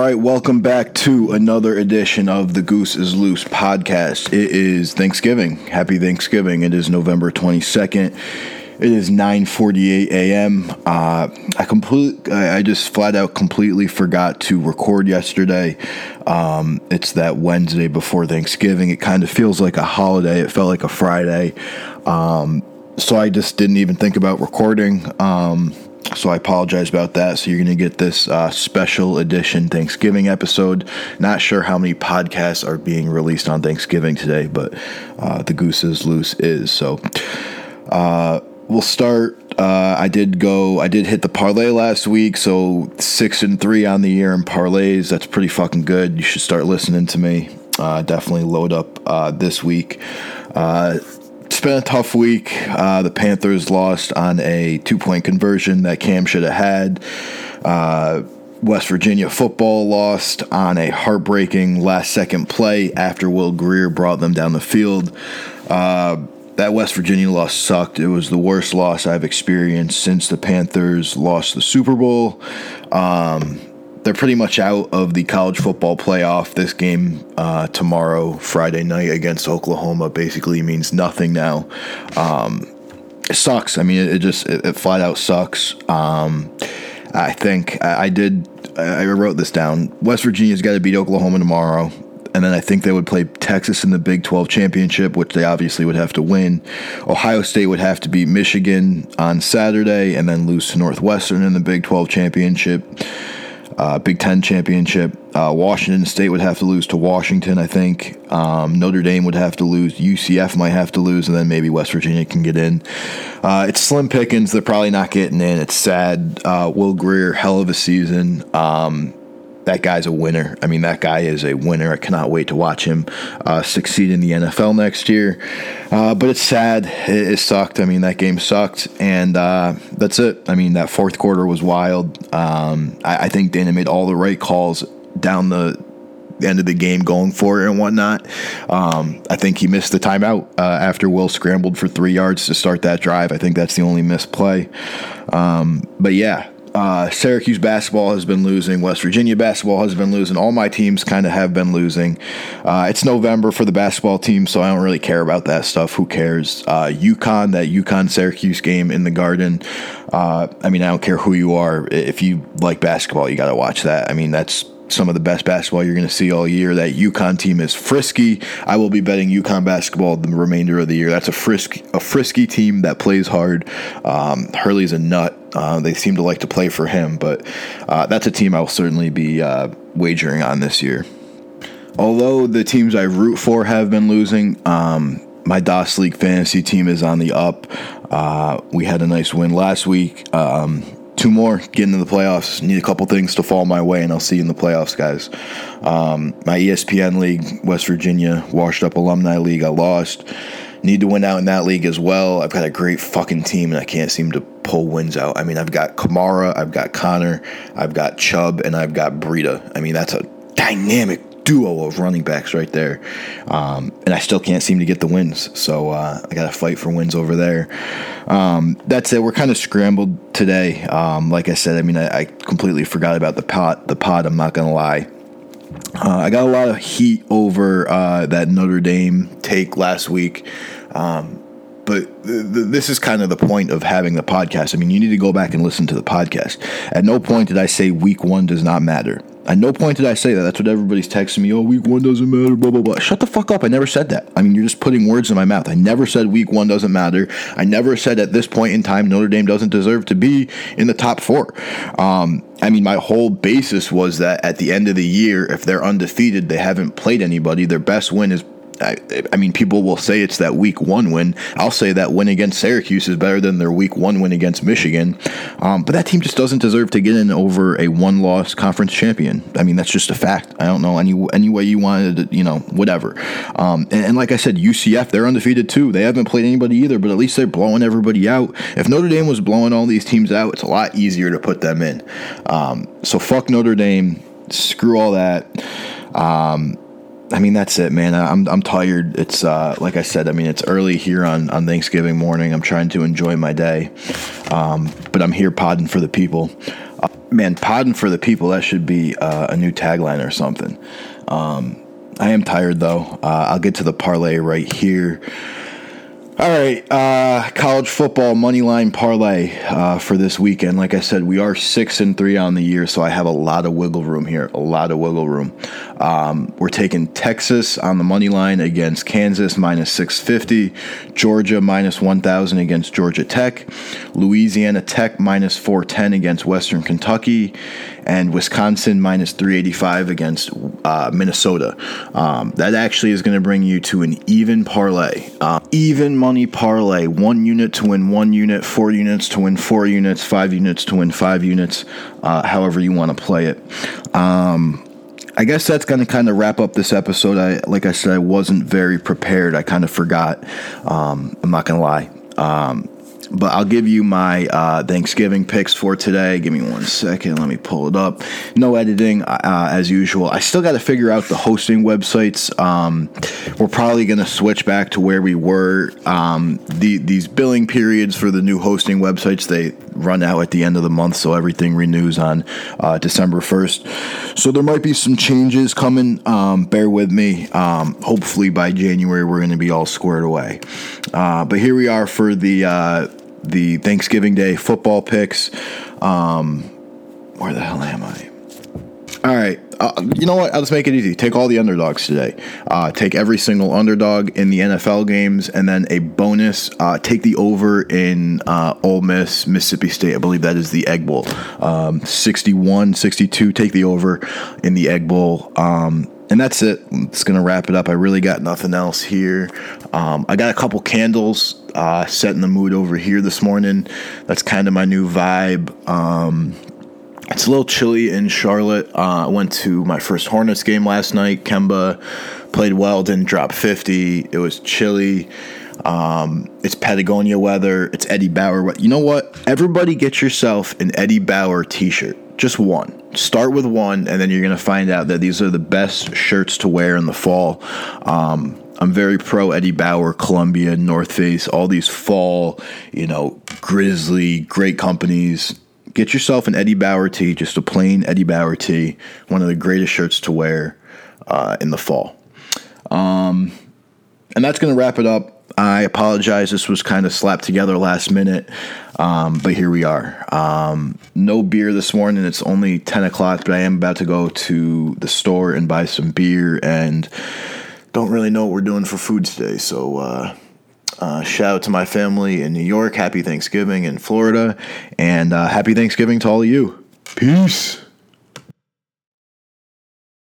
right, welcome back to another edition of the Goose is Loose podcast. It is Thanksgiving. Happy Thanksgiving. It is November 22nd. It is 9:48 a.m. Uh, I complete. I just flat out completely forgot to record yesterday. Um, it's that Wednesday before Thanksgiving. It kind of feels like a holiday. It felt like a Friday. Um, so I just didn't even think about recording. Um, so I apologize about that. So you're going to get this uh, special edition Thanksgiving episode. Not sure how many podcasts are being released on Thanksgiving today, but uh, the Goose is Loose is. So uh, we'll start. Uh, I did go. I did hit the parlay last week, so six and three on the year in parlays. That's pretty fucking good. You should start listening to me. Uh, definitely load up uh, this week. It's been a tough week. Uh, the Panthers lost on a two point conversion that Cam should have had. Uh, West Virginia football lost on a heartbreaking last second play after Will Grier brought them down the field. Uh, that West Virginia loss sucked. It was the worst loss I've experienced since the Panthers lost the Super Bowl. Um, they're pretty much out of the college football playoff. This game uh, tomorrow, Friday night against Oklahoma, basically means nothing now. Um, it sucks. I mean, it, it just it, it, flat out sucks. Um, I think I, I did. I wrote this down. West Virginia's got to beat Oklahoma tomorrow and then I think they would play Texas in the Big 12 championship, which they obviously would have to win. Ohio State would have to beat Michigan on Saturday and then lose to Northwestern in the Big 12 championship. Uh, Big Ten championship. Uh, Washington State would have to lose to Washington, I think. Um, Notre Dame would have to lose. UCF might have to lose, and then maybe West Virginia can get in. Uh, it's slim pickings. They're probably not getting in. It's sad. Uh, Will Grier, hell of a season. Um, that guy's a winner. I mean, that guy is a winner. I cannot wait to watch him uh, succeed in the NFL next year. Uh, but it's sad. It, it, sucked. I mean, that game sucked, and uh, that's it. I mean, that fourth quarter was wild. Um, I, I, think Dana made all the right calls down the end of the game, going for it and whatnot. Um, I think he missed the timeout uh, after Will scrambled for three yards to start that drive. I think that's the only missed play. Um, but yeah, uh, Syracuse basketball has been losing. West Virginia basketball has been losing. All my teams kind of have been losing. Uh, it's November for the basketball team, so I don't really care about that stuff. Who cares? Uh, UConn, that UConn Syracuse game in the Garden. Uh, I mean, I don't care who you are. If you like basketball, you got to watch that. I mean, that's some of the best basketball you're going to see all year. That UConn team is frisky. I will be betting UConn basketball the remainder of the year. That's a frisky, a frisky team that plays hard. Um, Hurley's a nut. Uh, they seem to like to play for him, but uh, that's a team I will certainly be uh, wagering on this year. Although the teams I root for have been losing, um, my DOS League fantasy team is on the up. Uh, we had a nice win last week. Um, two more, get into the playoffs. Need a couple things to fall my way, and I'll see you in the playoffs, guys. Um, my ESPN league, West Virginia, washed up alumni league, I lost. Need to win out in that league as well. I've got a great fucking team, and I can't seem to pull wins out. I mean, I've got Kamara, I've got Connor, I've got Chubb, and I've got Breida. I mean, that's a dynamic duo of running backs right there. Um, and I still can't seem to get the wins. So uh, I got to fight for wins over there. Um, that's it. We're kind of scrambled today. Um, like I said, I mean, I, I, completely forgot about the pot. The pot. I'm not gonna lie. Uh, I got a lot of heat over uh, that Notre Dame take last week. Um, but th- th- this is kind of the point of having the podcast. I mean, you need to go back and listen to the podcast. At no point did I say week one does not matter. At no point did I say that. That's what everybody's texting me. Oh, week one doesn't matter, blah, blah, blah. Shut the fuck up. I never said that. I mean, you're just putting words in my mouth. I never said week one doesn't matter. I never said at this point in time Notre Dame doesn't deserve to be in the top four. Um, I mean, my whole basis was that at the end of the year, if they're undefeated, they haven't played anybody, their best win is I, I, mean, people will say it's that week one win. I'll say that win against Syracuse is better than their week one win against Michigan. Um, but that team just doesn't deserve to get in over a one loss conference champion. I mean, that's just a fact. I don't know any, any way you wanted to, you know, whatever. Um, and, and, like I said, UCF, they're undefeated too. They haven't played anybody either, but at least they're blowing everybody out. If Notre Dame was blowing all these teams out, it's a lot easier to put them in. Um, so fuck Notre Dame. Screw all that. Um, I mean, that's it, man. I'm I'm tired. It's uh, like I said. I mean, it's early here on on Thanksgiving morning. I'm trying to enjoy my day, um, but I'm here podding for the people. Man, podding for the people, that should be uh, a new tagline or something. Um, I am tired though. Uh, I'll get to the parlay right here. All right, uh, college football money line parlay uh, for this weekend. Like I said, we are six and three on the year, so I have a lot of wiggle room here. A lot of wiggle room. Um, we're taking Texas on the money line against Kansas minus six fifty, Georgia minus one thousand against Georgia Tech, Louisiana Tech minus four ten against Western Kentucky, and Wisconsin minus 385 against uh, Minnesota. Um, that actually is going to bring you to an even parlay. Uh, even money parlay. One unit to win one unit, four units to win four units, five units to win five units, uh, however you want to play it. Um, I guess that's going to kind of wrap up this episode. I, like I said, I wasn't very prepared. I kind of forgot. Um, I'm not going to lie. Um, but I'll give you my uh, Thanksgiving picks for today. Give me one second. Let me pull it up. No editing, uh, as usual. I still got to figure out the hosting websites. Um, we're probably going to switch back to where we were. Um, the, these billing periods for the new hosting websites they run out at the end of the month, so everything renews on uh, December first. So there might be some changes coming. Um, bear with me. Um, hopefully by January we're going to be all squared away. Uh, but here we are for the uh, the Thanksgiving Day football picks. Um, where the hell am I? All right. Uh, you know what? Let's make it easy. Take all the underdogs today. Uh, take every single underdog in the NFL games, and then a bonus. Uh, take the over in uh, Ole Miss, Mississippi State. I believe that is the Egg Bowl. Um, 61, 62. Take the over in the Egg Bowl. Um, and that's it. It's gonna wrap it up. I really got nothing else here. Um, I got a couple candles uh, setting the mood over here this morning. That's kind of my new vibe. Um, it's a little chilly in Charlotte. Uh, I went to my first Hornets game last night. Kemba played well, didn't drop 50. It was chilly. Um, it's Patagonia weather. It's Eddie Bauer. You know what? Everybody get yourself an Eddie Bauer t shirt. Just one. Start with one, and then you're going to find out that these are the best shirts to wear in the fall. Um, I'm very pro Eddie Bauer, Columbia, North Face, all these fall, you know, Grizzly, great companies. Get yourself an Eddie Bauer tee, just a plain Eddie Bauer tee, one of the greatest shirts to wear uh, in the fall. Um, and that's going to wrap it up. I apologize. This was kind of slapped together last minute, um, but here we are. Um, no beer this morning. It's only 10 o'clock, but I am about to go to the store and buy some beer and don't really know what we're doing for food today. So, uh, uh, shout out to my family in New York. Happy Thanksgiving in Florida. And uh, happy Thanksgiving to all of you. Peace.